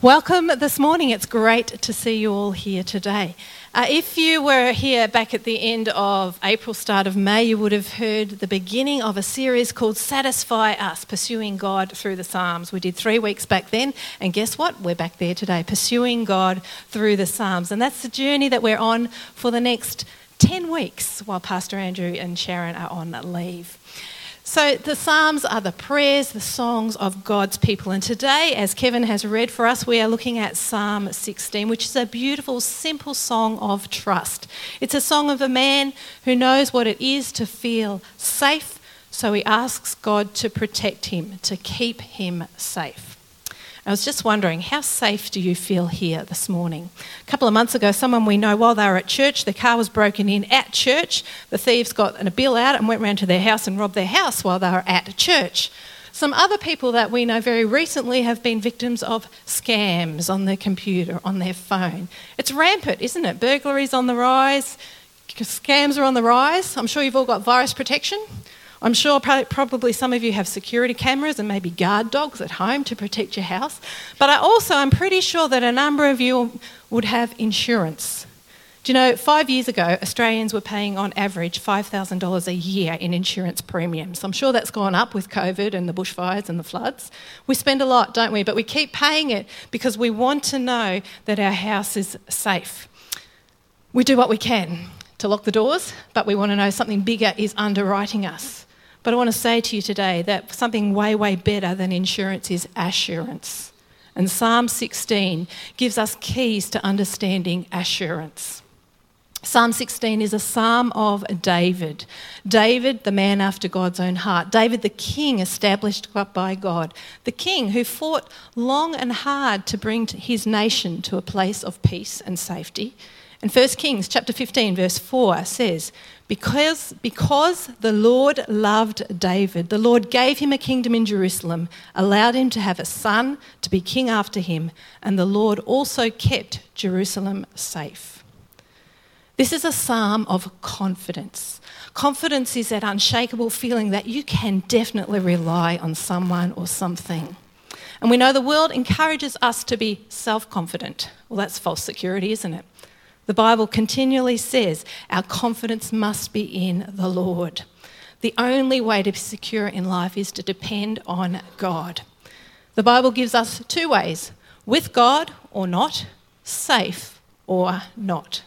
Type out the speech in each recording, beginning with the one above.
Welcome this morning. It's great to see you all here today. Uh, if you were here back at the end of April, start of May, you would have heard the beginning of a series called Satisfy Us Pursuing God Through the Psalms. We did three weeks back then, and guess what? We're back there today, pursuing God through the Psalms. And that's the journey that we're on for the next 10 weeks while Pastor Andrew and Sharon are on leave. So, the Psalms are the prayers, the songs of God's people. And today, as Kevin has read for us, we are looking at Psalm 16, which is a beautiful, simple song of trust. It's a song of a man who knows what it is to feel safe, so he asks God to protect him, to keep him safe. I was just wondering, how safe do you feel here this morning? A couple of months ago, someone we know, while they were at church, their car was broken in at church. The thieves got a bill out and went round to their house and robbed their house while they were at church. Some other people that we know very recently have been victims of scams on their computer, on their phone. It's rampant, isn't it? Burglaries on the rise, scams are on the rise. I'm sure you've all got virus protection. I'm sure probably some of you have security cameras and maybe guard dogs at home to protect your house. But I also, I'm pretty sure that a number of you would have insurance. Do you know, five years ago, Australians were paying on average $5,000 a year in insurance premiums. I'm sure that's gone up with COVID and the bushfires and the floods. We spend a lot, don't we? But we keep paying it because we want to know that our house is safe. We do what we can to lock the doors, but we want to know something bigger is underwriting us. But I want to say to you today that something way, way better than insurance is assurance. And Psalm 16 gives us keys to understanding assurance. Psalm 16 is a psalm of David. David, the man after God's own heart. David, the king established by God. The king who fought long and hard to bring his nation to a place of peace and safety. And 1 Kings chapter 15 verse 4 says, because, because the Lord loved David, the Lord gave him a kingdom in Jerusalem, allowed him to have a son to be king after him, and the Lord also kept Jerusalem safe. This is a psalm of confidence. Confidence is that unshakable feeling that you can definitely rely on someone or something. And we know the world encourages us to be self confident. Well, that's false security, isn't it? The Bible continually says our confidence must be in the Lord. The only way to be secure in life is to depend on God. The Bible gives us two ways with God or not, safe or not.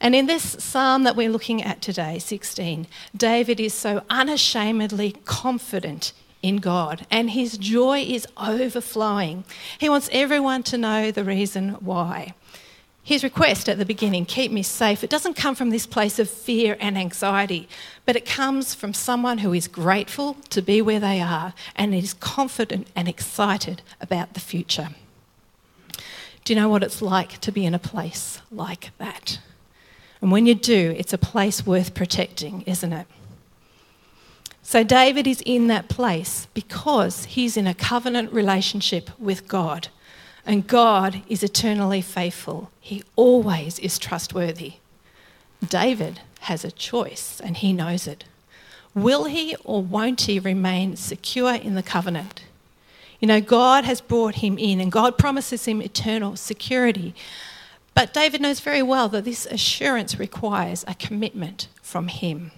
And in this psalm that we're looking at today, 16, David is so unashamedly confident in God and his joy is overflowing. He wants everyone to know the reason why. His request at the beginning, keep me safe, it doesn't come from this place of fear and anxiety, but it comes from someone who is grateful to be where they are and is confident and excited about the future. Do you know what it's like to be in a place like that? And when you do, it's a place worth protecting, isn't it? So David is in that place because he's in a covenant relationship with God. And God is eternally faithful. He always is trustworthy. David has a choice and he knows it. Will he or won't he remain secure in the covenant? You know, God has brought him in and God promises him eternal security. But David knows very well that this assurance requires a commitment from him.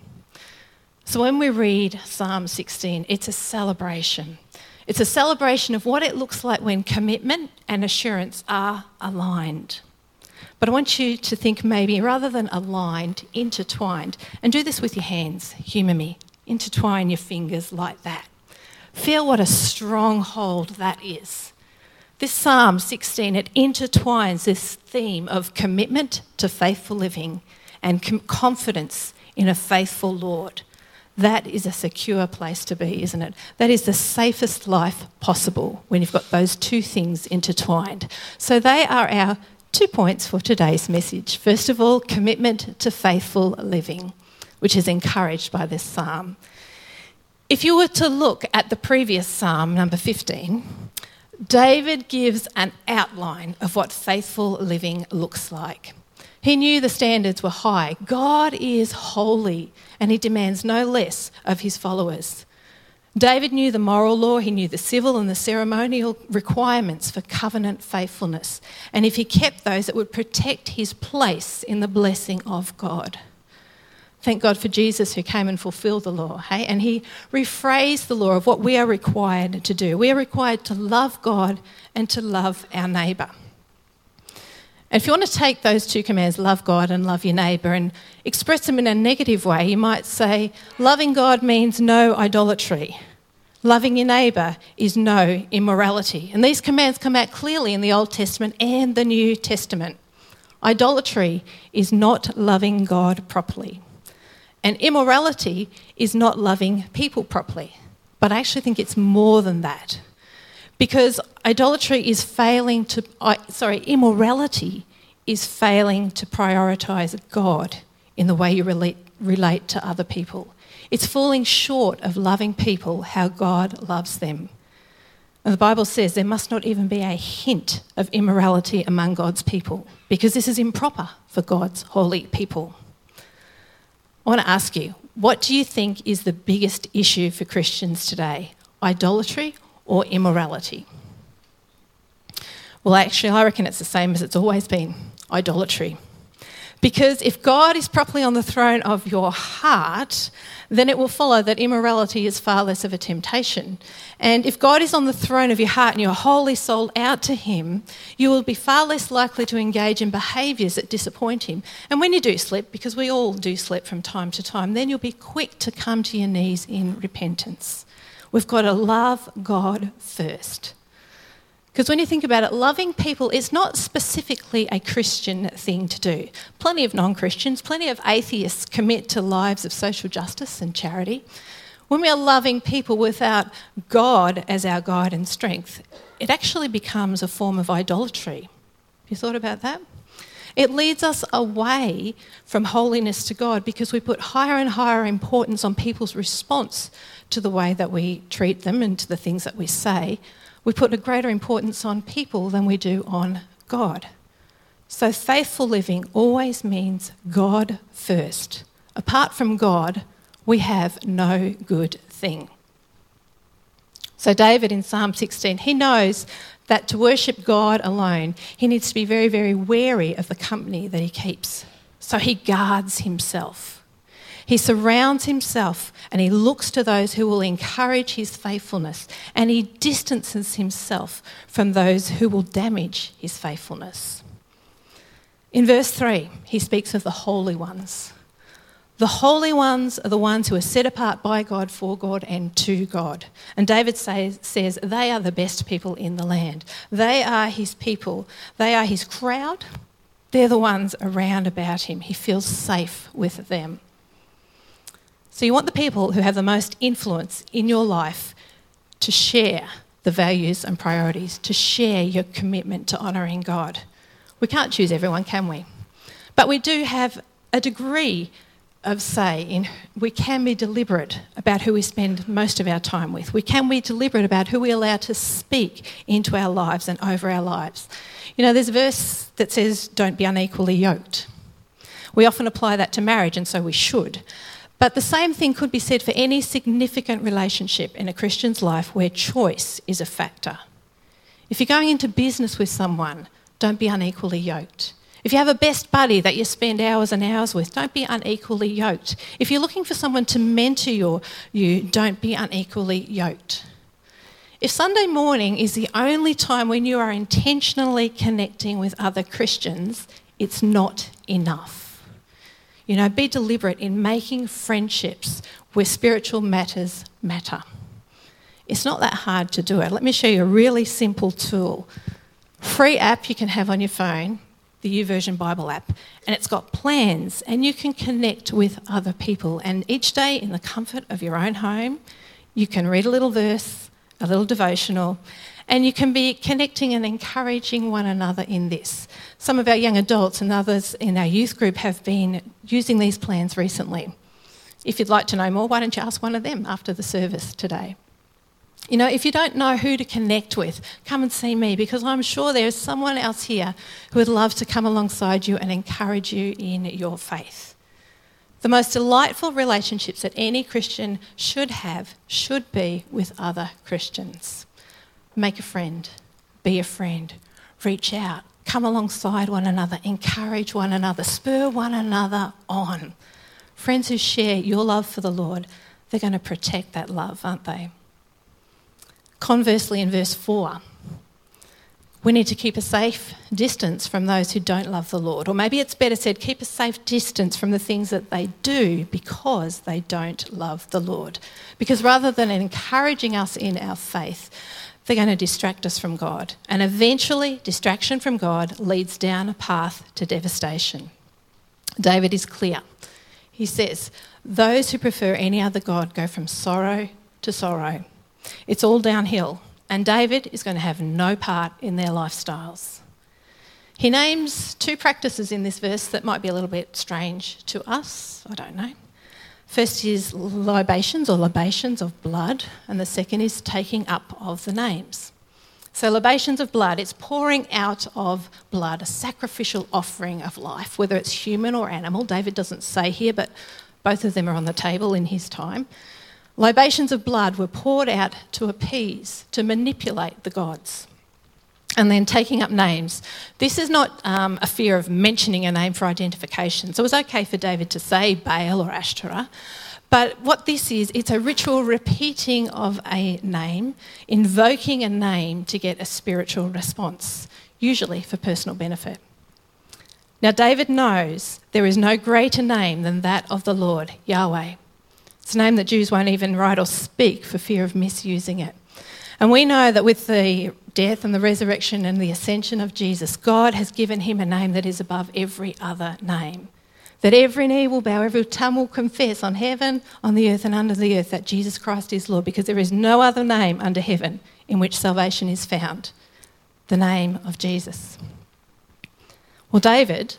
So when we read Psalm 16, it's a celebration. It's a celebration of what it looks like when commitment and assurance are aligned. But I want you to think maybe rather than aligned, intertwined. And do this with your hands. Humour me. Intertwine your fingers like that. Feel what a strong hold that is. This Psalm 16, it intertwines this theme of commitment to faithful living and com- confidence in a faithful Lord. That is a secure place to be, isn't it? That is the safest life possible when you've got those two things intertwined. So, they are our two points for today's message. First of all, commitment to faithful living, which is encouraged by this psalm. If you were to look at the previous psalm, number 15, David gives an outline of what faithful living looks like. He knew the standards were high. God is holy, and he demands no less of his followers. David knew the moral law, he knew the civil and the ceremonial requirements for covenant faithfulness. And if he kept those, it would protect his place in the blessing of God. Thank God for Jesus who came and fulfilled the law, hey? And he rephrased the law of what we are required to do. We are required to love God and to love our neighbour. And if you want to take those two commands, love God and love your neighbour, and express them in a negative way, you might say, loving God means no idolatry. Loving your neighbour is no immorality. And these commands come out clearly in the Old Testament and the New Testament. Idolatry is not loving God properly. And immorality is not loving people properly. But I actually think it's more than that. Because idolatry is failing to, sorry, immorality is failing to prioritise God in the way you relate, relate to other people. It's falling short of loving people how God loves them. And the Bible says there must not even be a hint of immorality among God's people because this is improper for God's holy people. I want to ask you, what do you think is the biggest issue for Christians today? Idolatry or immorality? Well, actually, I reckon it's the same as it's always been idolatry. Because if God is properly on the throne of your heart, then it will follow that immorality is far less of a temptation. And if God is on the throne of your heart and you're wholly sold out to Him, you will be far less likely to engage in behaviours that disappoint Him. And when you do slip, because we all do slip from time to time, then you'll be quick to come to your knees in repentance. We've got to love God first. Because when you think about it, loving people is not specifically a Christian thing to do. Plenty of non Christians, plenty of atheists commit to lives of social justice and charity. When we are loving people without God as our guide and strength, it actually becomes a form of idolatry. Have you thought about that? It leads us away from holiness to God because we put higher and higher importance on people's response to the way that we treat them and to the things that we say. We put a greater importance on people than we do on God. So, faithful living always means God first. Apart from God, we have no good thing. So, David in Psalm 16, he knows that to worship God alone, he needs to be very, very wary of the company that he keeps. So, he guards himself. He surrounds himself and he looks to those who will encourage his faithfulness and he distances himself from those who will damage his faithfulness. In verse 3, he speaks of the holy ones. The holy ones are the ones who are set apart by God, for God, and to God. And David says, says they are the best people in the land. They are his people, they are his crowd. They're the ones around about him. He feels safe with them. So you want the people who have the most influence in your life to share the values and priorities, to share your commitment to honouring God. We can't choose everyone, can we? But we do have a degree of say in we can be deliberate about who we spend most of our time with. We can be deliberate about who we allow to speak into our lives and over our lives. You know, there's a verse that says, Don't be unequally yoked. We often apply that to marriage, and so we should. But the same thing could be said for any significant relationship in a Christian's life where choice is a factor. If you're going into business with someone, don't be unequally yoked. If you have a best buddy that you spend hours and hours with, don't be unequally yoked. If you're looking for someone to mentor your, you, don't be unequally yoked. If Sunday morning is the only time when you are intentionally connecting with other Christians, it's not enough. You know, be deliberate in making friendships where spiritual matters matter. It's not that hard to do it. Let me show you a really simple tool. Free app you can have on your phone, the YouVersion Bible app, and it's got plans and you can connect with other people. And each day in the comfort of your own home, you can read a little verse, a little devotional, and you can be connecting and encouraging one another in this. Some of our young adults and others in our youth group have been using these plans recently. If you'd like to know more, why don't you ask one of them after the service today? You know, if you don't know who to connect with, come and see me because I'm sure there's someone else here who would love to come alongside you and encourage you in your faith. The most delightful relationships that any Christian should have should be with other Christians. Make a friend, be a friend, reach out, come alongside one another, encourage one another, spur one another on. Friends who share your love for the Lord, they're going to protect that love, aren't they? Conversely, in verse 4, we need to keep a safe distance from those who don't love the Lord. Or maybe it's better said, keep a safe distance from the things that they do because they don't love the Lord. Because rather than encouraging us in our faith, they're going to distract us from God. And eventually, distraction from God leads down a path to devastation. David is clear. He says, Those who prefer any other God go from sorrow to sorrow. It's all downhill, and David is going to have no part in their lifestyles. He names two practices in this verse that might be a little bit strange to us. I don't know. First is libations or libations of blood, and the second is taking up of the names. So, libations of blood, it's pouring out of blood, a sacrificial offering of life, whether it's human or animal. David doesn't say here, but both of them are on the table in his time. Libations of blood were poured out to appease, to manipulate the gods. And then taking up names. This is not um, a fear of mentioning a name for identification. So it was okay for David to say Baal or Ashtoreth. But what this is, it's a ritual repeating of a name, invoking a name to get a spiritual response, usually for personal benefit. Now, David knows there is no greater name than that of the Lord, Yahweh. It's a name that Jews won't even write or speak for fear of misusing it. And we know that with the death and the resurrection and the ascension of Jesus, God has given him a name that is above every other name. That every knee will bow, every tongue will confess on heaven, on the earth, and under the earth that Jesus Christ is Lord, because there is no other name under heaven in which salvation is found the name of Jesus. Well, David,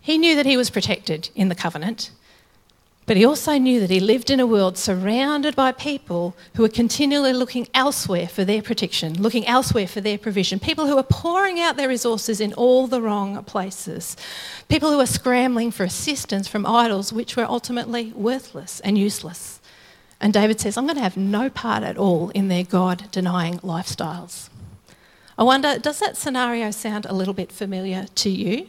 he knew that he was protected in the covenant. But he also knew that he lived in a world surrounded by people who were continually looking elsewhere for their protection, looking elsewhere for their provision, people who are pouring out their resources in all the wrong places, people who are scrambling for assistance from idols which were ultimately worthless and useless. And David says, I'm going to have no part at all in their God denying lifestyles. I wonder, does that scenario sound a little bit familiar to you?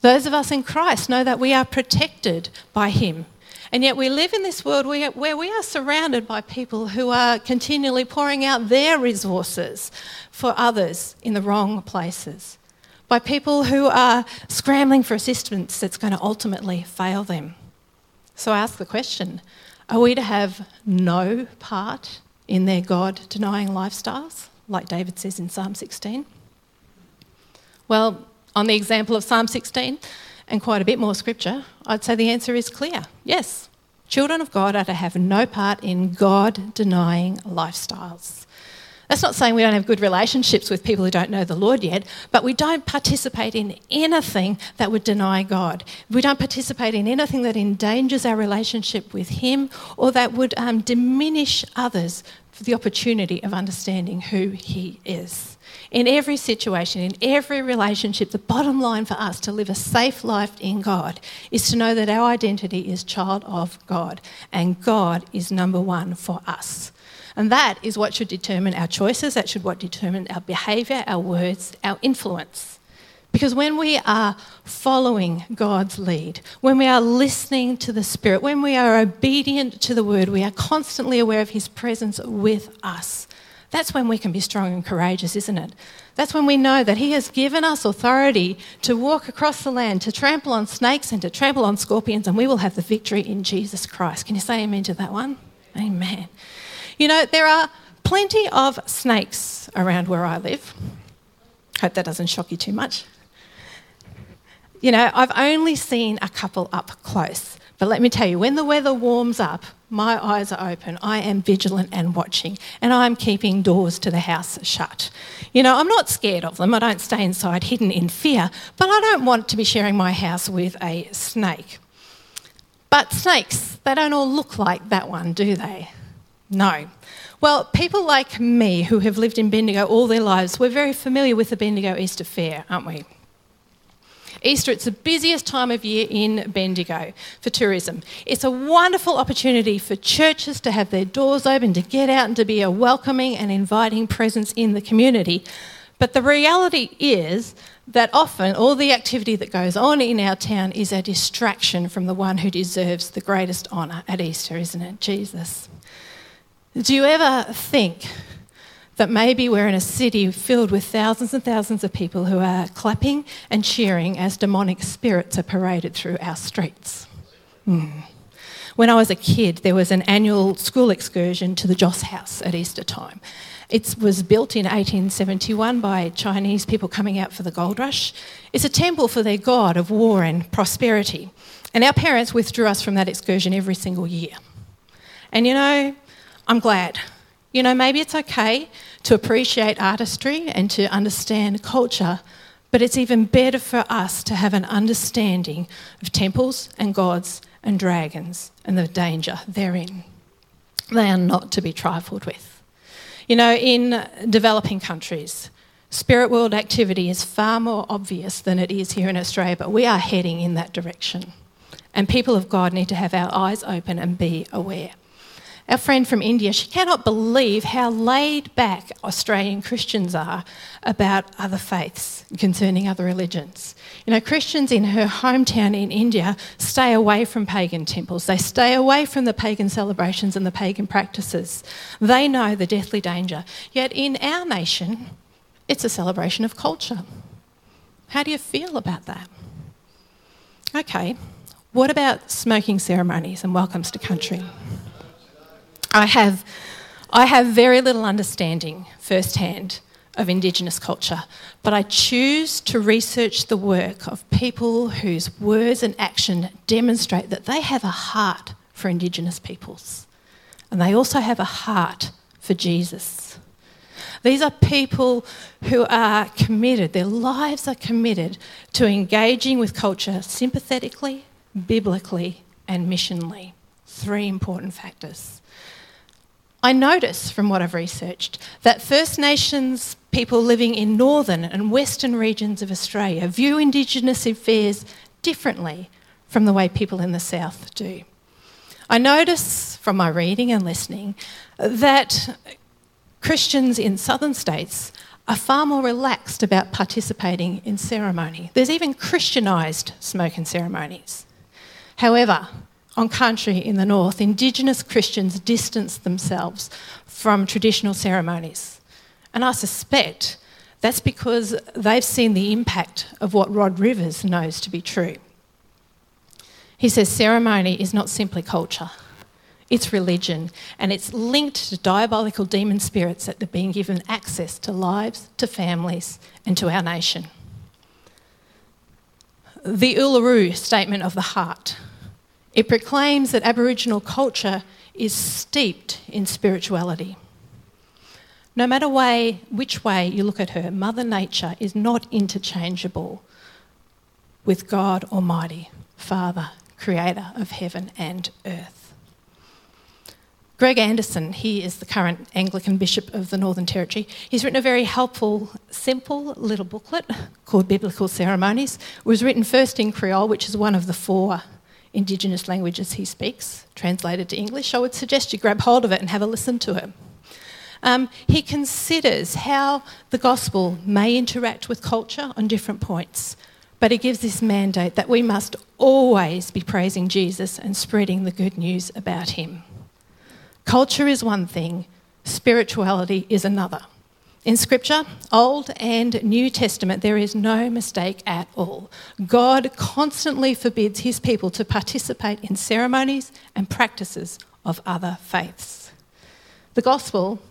Those of us in Christ know that we are protected by Him and yet we live in this world where we are surrounded by people who are continually pouring out their resources for others in the wrong places, by people who are scrambling for assistance that's going to ultimately fail them. So I ask the question are we to have no part in their God denying lifestyles, like David says in Psalm 16? Well, on the example of Psalm 16, and quite a bit more scripture, I'd say the answer is clear yes. Children of God are to have no part in God denying lifestyles. That's not saying we don't have good relationships with people who don't know the Lord yet, but we don't participate in anything that would deny God. We don't participate in anything that endangers our relationship with Him or that would um, diminish others for the opportunity of understanding who He is. In every situation, in every relationship, the bottom line for us to live a safe life in God is to know that our identity is child of God and God is number one for us. And that is what should determine our choices, that should what determine our behaviour, our words, our influence. Because when we are following God's lead, when we are listening to the Spirit, when we are obedient to the Word, we are constantly aware of His presence with us. That's when we can be strong and courageous, isn't it? That's when we know that He has given us authority to walk across the land, to trample on snakes and to trample on scorpions, and we will have the victory in Jesus Christ. Can you say amen to that one? Amen. You know, there are plenty of snakes around where I live. Hope that doesn't shock you too much. You know, I've only seen a couple up close. But let me tell you, when the weather warms up, my eyes are open. I am vigilant and watching, and I'm keeping doors to the house shut. You know, I'm not scared of them. I don't stay inside hidden in fear, but I don't want to be sharing my house with a snake. But snakes, they don't all look like that one, do they? No. Well, people like me who have lived in Bendigo all their lives, we're very familiar with the Bendigo Easter Fair, aren't we? Easter, it's the busiest time of year in Bendigo for tourism. It's a wonderful opportunity for churches to have their doors open, to get out and to be a welcoming and inviting presence in the community. But the reality is that often all the activity that goes on in our town is a distraction from the one who deserves the greatest honour at Easter, isn't it? Jesus. Do you ever think that maybe we're in a city filled with thousands and thousands of people who are clapping and cheering as demonic spirits are paraded through our streets? Mm. When I was a kid, there was an annual school excursion to the Joss House at Easter time. It was built in 1871 by Chinese people coming out for the gold rush. It's a temple for their god of war and prosperity. And our parents withdrew us from that excursion every single year. And you know, I'm glad. You know, maybe it's okay to appreciate artistry and to understand culture, but it's even better for us to have an understanding of temples and gods and dragons and the danger therein. They are not to be trifled with. You know, in developing countries, spirit world activity is far more obvious than it is here in Australia, but we are heading in that direction. And people of God need to have our eyes open and be aware. Our friend from India, she cannot believe how laid back Australian Christians are about other faiths concerning other religions. You know, Christians in her hometown in India stay away from pagan temples, they stay away from the pagan celebrations and the pagan practices. They know the deathly danger. Yet in our nation, it's a celebration of culture. How do you feel about that? Okay, what about smoking ceremonies and welcomes to country? I have, I have very little understanding firsthand of Indigenous culture, but I choose to research the work of people whose words and action demonstrate that they have a heart for Indigenous peoples and they also have a heart for Jesus. These are people who are committed, their lives are committed to engaging with culture sympathetically, biblically, and missionally. Three important factors. I notice from what I've researched that First Nations people living in northern and western regions of Australia view Indigenous affairs differently from the way people in the south do. I notice from my reading and listening that Christians in southern states are far more relaxed about participating in ceremony. There's even Christianised smoking ceremonies. However, on country in the north, Indigenous Christians distanced themselves from traditional ceremonies. And I suspect that's because they've seen the impact of what Rod Rivers knows to be true. He says ceremony is not simply culture, it's religion, and it's linked to diabolical demon spirits that are being given access to lives, to families, and to our nation. The Uluru Statement of the Heart it proclaims that Aboriginal culture is steeped in spirituality. No matter way, which way you look at her, Mother Nature is not interchangeable with God Almighty, Father, Creator of heaven and earth. Greg Anderson, he is the current Anglican Bishop of the Northern Territory. He's written a very helpful, simple little booklet called Biblical Ceremonies. It was written first in Creole, which is one of the four Indigenous languages he speaks, translated to English, I would suggest you grab hold of it and have a listen to it. Um, he considers how the gospel may interact with culture on different points, but he gives this mandate that we must always be praising Jesus and spreading the good news about him. Culture is one thing, spirituality is another. In Scripture, Old and New Testament, there is no mistake at all. God constantly forbids his people to participate in ceremonies and practices of other faiths. The gospel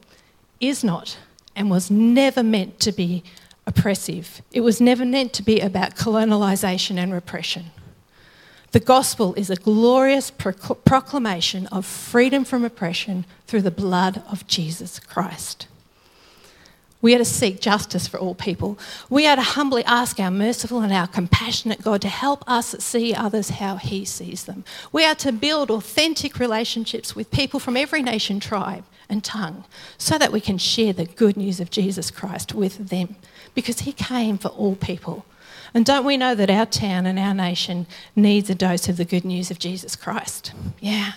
is not and was never meant to be oppressive, it was never meant to be about colonialisation and repression. The gospel is a glorious proclamation of freedom from oppression through the blood of Jesus Christ. We are to seek justice for all people. We are to humbly ask our merciful and our compassionate God to help us see others how He sees them. We are to build authentic relationships with people from every nation, tribe, and tongue so that we can share the good news of Jesus Christ with them because He came for all people, And don't we know that our town and our nation needs a dose of the good news of Jesus Christ? Yeah.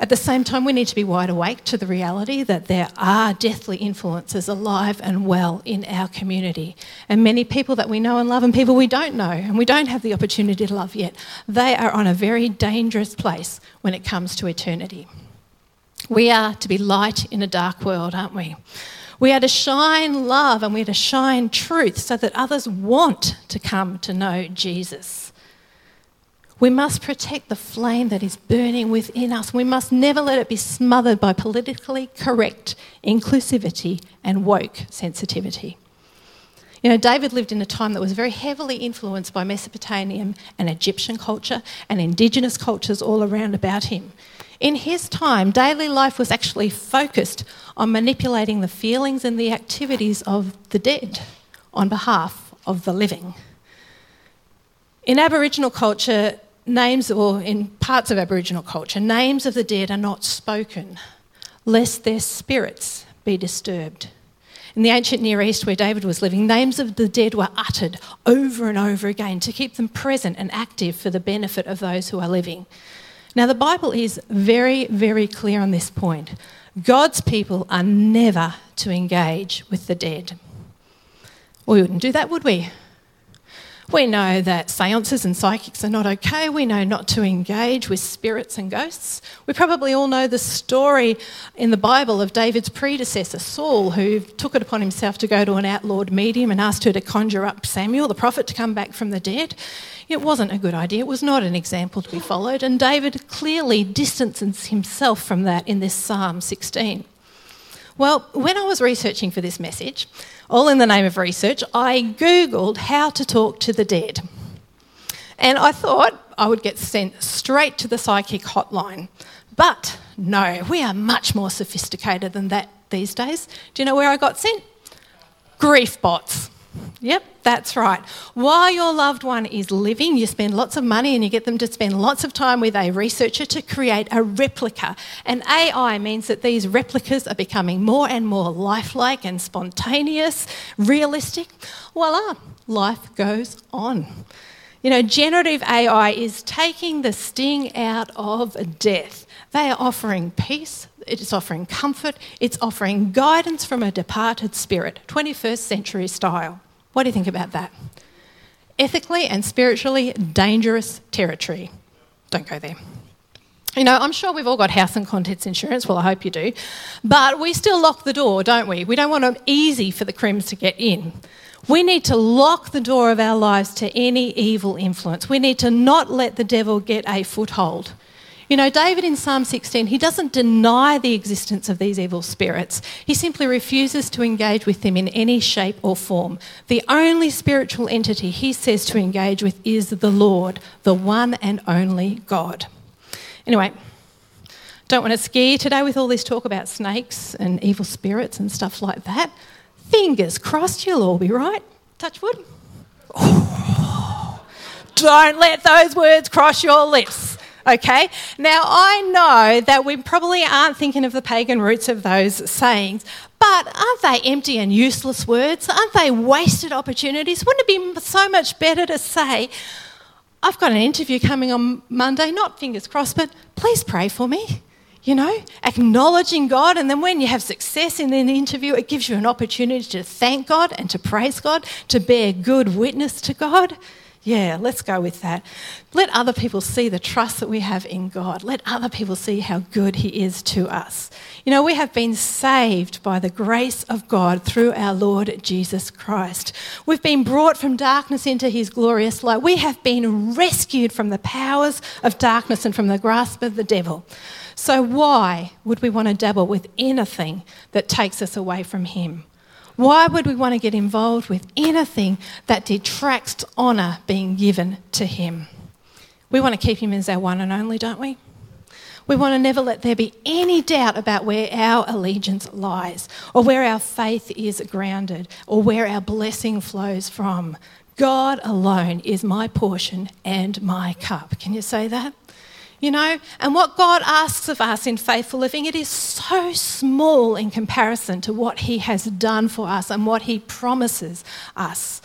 At the same time, we need to be wide awake to the reality that there are deathly influences alive and well in our community. And many people that we know and love, and people we don't know and we don't have the opportunity to love yet, they are on a very dangerous place when it comes to eternity. We are to be light in a dark world, aren't we? We are to shine love and we are to shine truth so that others want to come to know Jesus. We must protect the flame that is burning within us. We must never let it be smothered by politically correct inclusivity and woke sensitivity. You know, David lived in a time that was very heavily influenced by Mesopotamian and Egyptian culture and indigenous cultures all around about him. In his time, daily life was actually focused on manipulating the feelings and the activities of the dead on behalf of the living. In Aboriginal culture, names, or in parts of Aboriginal culture, names of the dead are not spoken, lest their spirits be disturbed. In the ancient Near East, where David was living, names of the dead were uttered over and over again to keep them present and active for the benefit of those who are living. Now, the Bible is very, very clear on this point. God's people are never to engage with the dead. We wouldn't do that, would we? We know that seances and psychics are not okay. We know not to engage with spirits and ghosts. We probably all know the story in the Bible of David's predecessor, Saul, who took it upon himself to go to an outlawed medium and asked her to conjure up Samuel, the prophet, to come back from the dead. It wasn't a good idea. It was not an example to be followed. And David clearly distances himself from that in this Psalm 16. Well, when I was researching for this message, all in the name of research, I Googled how to talk to the dead. And I thought I would get sent straight to the psychic hotline. But no, we are much more sophisticated than that these days. Do you know where I got sent? Grief bots. Yep, that's right. While your loved one is living, you spend lots of money and you get them to spend lots of time with a researcher to create a replica. And AI means that these replicas are becoming more and more lifelike and spontaneous, realistic. Voila, life goes on. You know, generative AI is taking the sting out of death. They are offering peace, it's offering comfort, it's offering guidance from a departed spirit, 21st century style. What do you think about that? Ethically and spiritually dangerous territory. Don't go there. You know, I'm sure we've all got house and contents insurance. Well, I hope you do. But we still lock the door, don't we? We don't want it easy for the crims to get in. We need to lock the door of our lives to any evil influence. We need to not let the devil get a foothold. You know, David in Psalm 16, he doesn't deny the existence of these evil spirits. He simply refuses to engage with them in any shape or form. The only spiritual entity he says to engage with is the Lord, the one and only God. Anyway, don't want to scare you today with all this talk about snakes and evil spirits and stuff like that. Fingers crossed you'll all be right. Touch wood. Oh, don't let those words cross your lips. Okay? Now, I know that we probably aren't thinking of the pagan roots of those sayings, but aren't they empty and useless words? Aren't they wasted opportunities? Wouldn't it be so much better to say, I've got an interview coming on Monday, not fingers crossed, but please pray for me? You know, acknowledging God, and then when you have success in an interview, it gives you an opportunity to thank God and to praise God, to bear good witness to God. Yeah, let's go with that. Let other people see the trust that we have in God. Let other people see how good He is to us. You know, we have been saved by the grace of God through our Lord Jesus Christ. We've been brought from darkness into His glorious light. We have been rescued from the powers of darkness and from the grasp of the devil. So, why would we want to dabble with anything that takes us away from Him? Why would we want to get involved with anything that detracts honour being given to Him? We want to keep Him as our one and only, don't we? We want to never let there be any doubt about where our allegiance lies, or where our faith is grounded, or where our blessing flows from. God alone is my portion and my cup. Can you say that? You know, and what God asks of us in faithful living, it is so small in comparison to what He has done for us and what He promises us.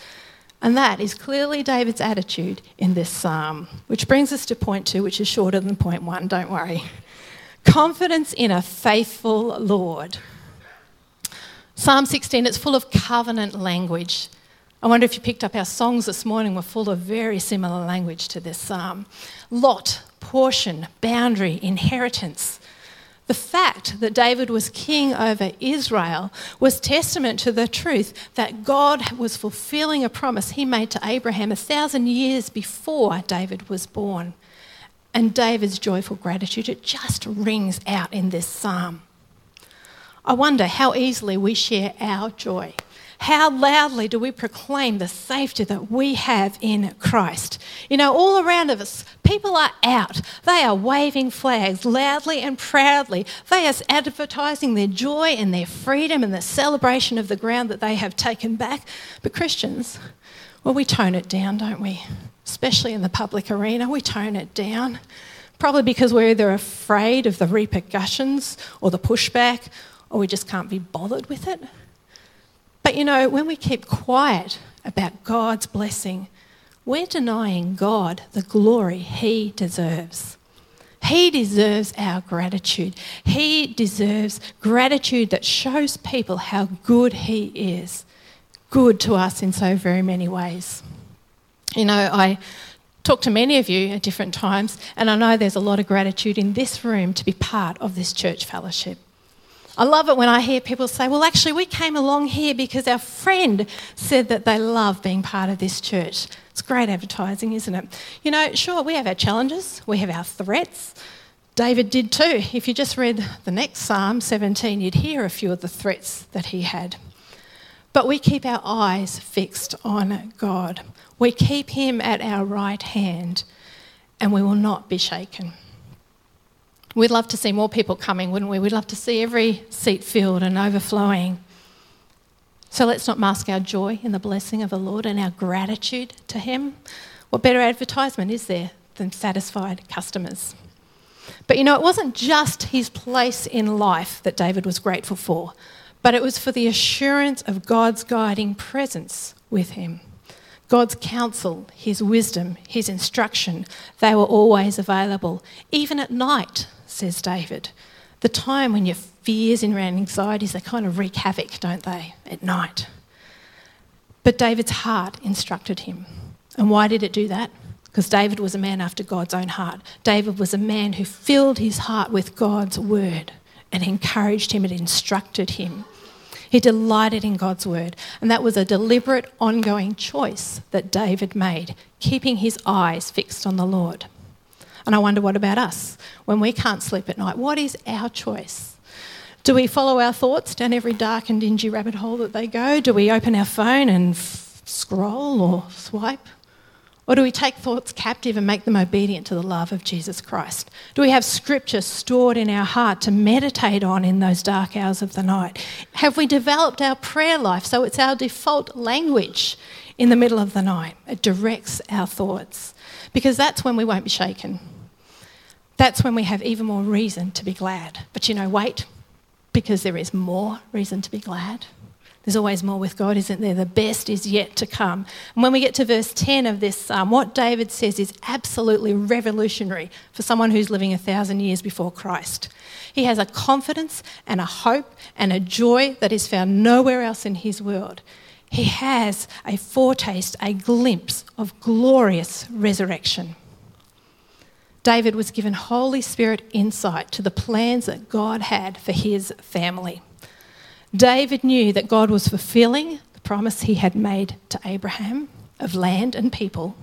And that is clearly David's attitude in this psalm, which brings us to point two, which is shorter than point one, don't worry. Confidence in a faithful Lord. Psalm 16, it's full of covenant language. I wonder if you picked up our songs this morning were full of very similar language to this psalm. Lot, portion, boundary, inheritance. The fact that David was king over Israel was testament to the truth that God was fulfilling a promise he made to Abraham a thousand years before David was born. And David's joyful gratitude, it just rings out in this psalm. I wonder how easily we share our joy how loudly do we proclaim the safety that we have in Christ? You know, all around of us, people are out. They are waving flags loudly and proudly. They are advertising their joy and their freedom and the celebration of the ground that they have taken back. But Christians, well, we tone it down, don't we? Especially in the public arena, we tone it down. Probably because we're either afraid of the repercussions or the pushback, or we just can't be bothered with it. But you know, when we keep quiet about God's blessing, we're denying God the glory He deserves. He deserves our gratitude. He deserves gratitude that shows people how good He is. Good to us in so very many ways. You know, I talk to many of you at different times, and I know there's a lot of gratitude in this room to be part of this church fellowship. I love it when I hear people say, Well, actually, we came along here because our friend said that they love being part of this church. It's great advertising, isn't it? You know, sure, we have our challenges, we have our threats. David did too. If you just read the next Psalm 17, you'd hear a few of the threats that he had. But we keep our eyes fixed on God. We keep Him at our right hand, and we will not be shaken. We'd love to see more people coming, wouldn't we? We'd love to see every seat filled and overflowing. So let's not mask our joy in the blessing of the Lord and our gratitude to Him. What better advertisement is there than satisfied customers? But you know, it wasn't just his place in life that David was grateful for, but it was for the assurance of God's guiding presence with him. God's counsel, his wisdom, his instruction, they were always available, even at night says David. The time when your fears and your anxieties, they kind of wreak havoc, don't they, at night. But David's heart instructed him. And why did it do that? Because David was a man after God's own heart. David was a man who filled his heart with God's word and encouraged him and instructed him. He delighted in God's word. And that was a deliberate, ongoing choice that David made, keeping his eyes fixed on the Lord. And I wonder what about us? When we can't sleep at night, what is our choice? Do we follow our thoughts down every dark and dingy rabbit hole that they go? Do we open our phone and f- scroll or swipe? Or do we take thoughts captive and make them obedient to the love of Jesus Christ? Do we have scripture stored in our heart to meditate on in those dark hours of the night? Have we developed our prayer life so it's our default language in the middle of the night? It directs our thoughts because that's when we won't be shaken that's when we have even more reason to be glad. But you know, wait, because there is more reason to be glad. There's always more with God, isn't there? The best is yet to come. And when we get to verse 10 of this psalm, what David says is absolutely revolutionary for someone who's living a thousand years before Christ. He has a confidence and a hope and a joy that is found nowhere else in his world. He has a foretaste, a glimpse of glorious resurrection. David was given Holy Spirit insight to the plans that God had for his family. David knew that God was fulfilling the promise he had made to Abraham of land and people.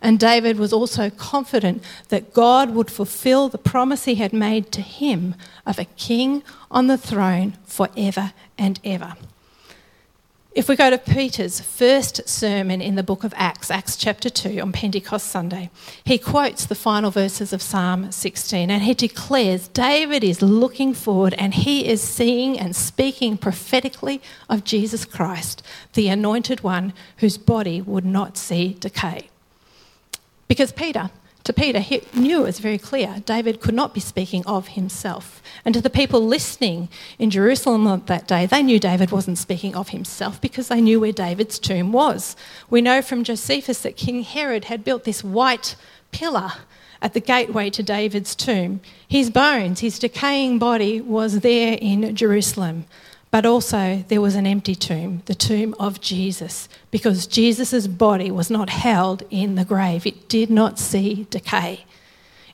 And David was also confident that God would fulfill the promise he had made to him of a king on the throne forever and ever. If we go to Peter's first sermon in the book of Acts, Acts chapter 2, on Pentecost Sunday, he quotes the final verses of Psalm 16 and he declares David is looking forward and he is seeing and speaking prophetically of Jesus Christ, the anointed one whose body would not see decay. Because Peter, To Peter, he knew it was very clear David could not be speaking of himself. And to the people listening in Jerusalem that day, they knew David wasn't speaking of himself because they knew where David's tomb was. We know from Josephus that King Herod had built this white pillar at the gateway to David's tomb. His bones, his decaying body, was there in Jerusalem. But also, there was an empty tomb, the tomb of Jesus, because Jesus' body was not held in the grave. It did not see decay.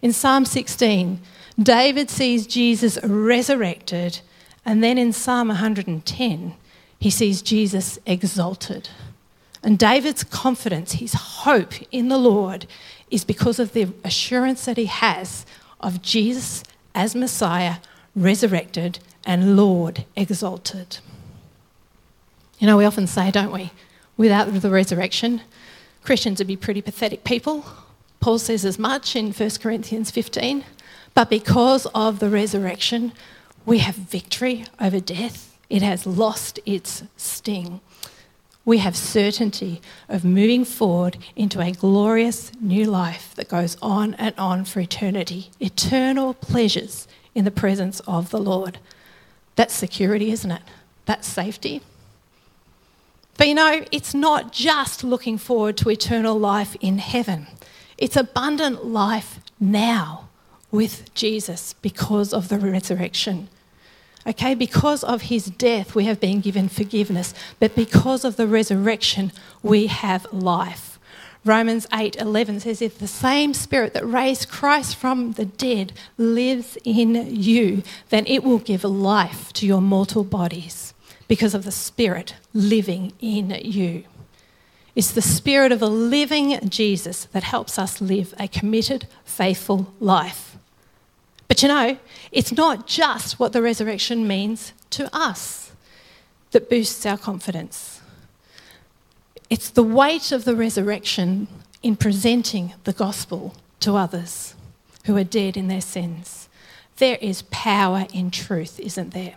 In Psalm 16, David sees Jesus resurrected, and then in Psalm 110, he sees Jesus exalted. And David's confidence, his hope in the Lord, is because of the assurance that he has of Jesus as Messiah, resurrected, and Lord exalted. You know, we often say, don't we, without the resurrection, Christians would be pretty pathetic people. Paul says as much in 1 Corinthians 15. But because of the resurrection, we have victory over death. It has lost its sting. We have certainty of moving forward into a glorious new life that goes on and on for eternity. Eternal pleasures in the presence of the Lord. That's security, isn't it? That's safety. But you know, it's not just looking forward to eternal life in heaven, it's abundant life now with Jesus because of the resurrection. Okay, because of his death, we have been given forgiveness, but because of the resurrection, we have life. Romans 8:11 says if the same spirit that raised Christ from the dead lives in you then it will give life to your mortal bodies because of the spirit living in you. It's the spirit of the living Jesus that helps us live a committed faithful life. But you know, it's not just what the resurrection means to us that boosts our confidence. It's the weight of the resurrection in presenting the gospel to others who are dead in their sins. There is power in truth, isn't there?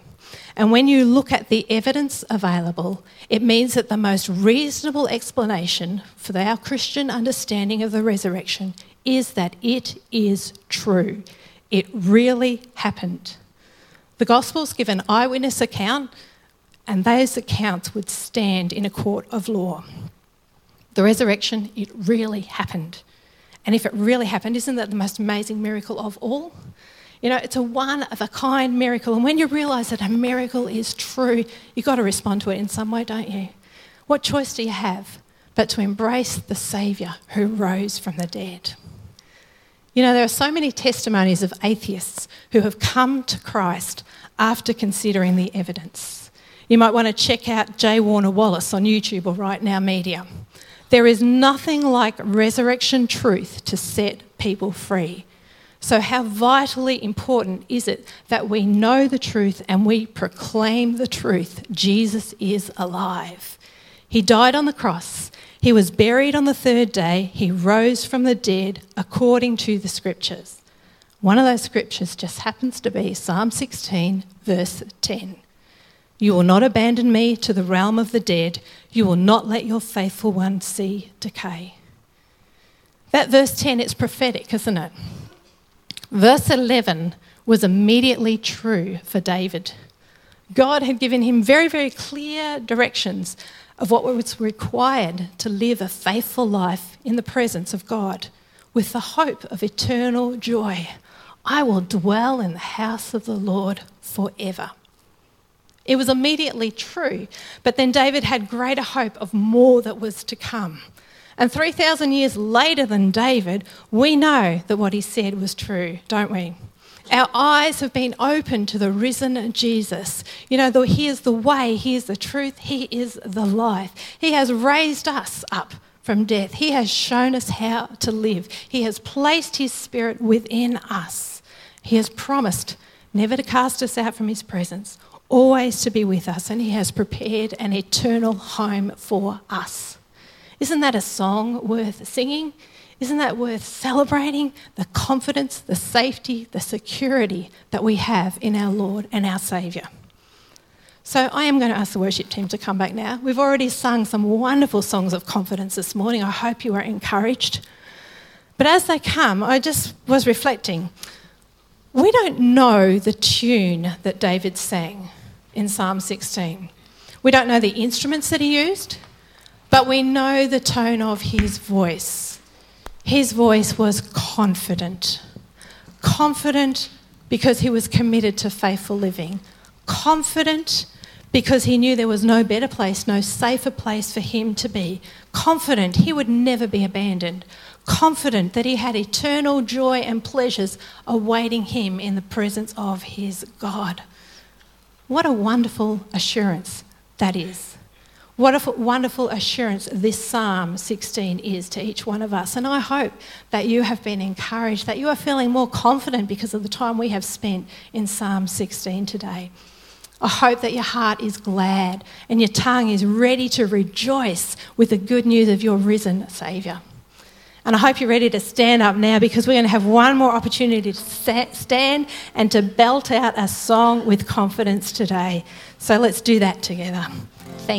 And when you look at the evidence available, it means that the most reasonable explanation for our Christian understanding of the resurrection is that it is true. It really happened. The Gospels give an eyewitness account and those accounts would stand in a court of law. The resurrection, it really happened. And if it really happened, isn't that the most amazing miracle of all? You know, it's a one of a kind miracle. And when you realise that a miracle is true, you've got to respond to it in some way, don't you? What choice do you have but to embrace the Saviour who rose from the dead? You know, there are so many testimonies of atheists who have come to Christ after considering the evidence. You might want to check out J. Warner Wallace on YouTube or RightNow Media. There is nothing like resurrection truth to set people free. So, how vitally important is it that we know the truth and we proclaim the truth? Jesus is alive. He died on the cross. He was buried on the third day. He rose from the dead according to the scriptures. One of those scriptures just happens to be Psalm 16, verse 10. You will not abandon me to the realm of the dead. You will not let your faithful one see decay. That verse 10, it's prophetic, isn't it? Verse 11 was immediately true for David. God had given him very, very clear directions of what was required to live a faithful life in the presence of God with the hope of eternal joy. I will dwell in the house of the Lord forever. It was immediately true, but then David had greater hope of more that was to come. And 3,000 years later than David, we know that what he said was true, don't we? Our eyes have been opened to the risen Jesus. You know, He is the way, He is the truth, He is the life. He has raised us up from death. He has shown us how to live. He has placed His Spirit within us. He has promised never to cast us out from His presence always to be with us, and He has prepared an eternal home for us. Isn't that a song worth singing? Isn't that worth celebrating? The confidence, the safety, the security that we have in our Lord and our Saviour. So I am going to ask the worship team to come back now. We've already sung some wonderful songs of confidence this morning. I hope you are encouraged. But as they come, I just was reflecting. We don't know the tune that David sang in Psalm 16. We don't know the instruments that he used, but we know the tone of his voice. His voice was confident. Confident because he was committed to faithful living. Confident because he knew there was no better place, no safer place for him to be. Confident he would never be abandoned. Confident that he had eternal joy and pleasures awaiting him in the presence of his God. What a wonderful assurance that is. What a wonderful assurance this Psalm 16 is to each one of us. And I hope that you have been encouraged, that you are feeling more confident because of the time we have spent in Psalm 16 today. I hope that your heart is glad and your tongue is ready to rejoice with the good news of your risen Saviour. And I hope you're ready to stand up now because we're going to have one more opportunity to stand and to belt out a song with confidence today. So let's do that together.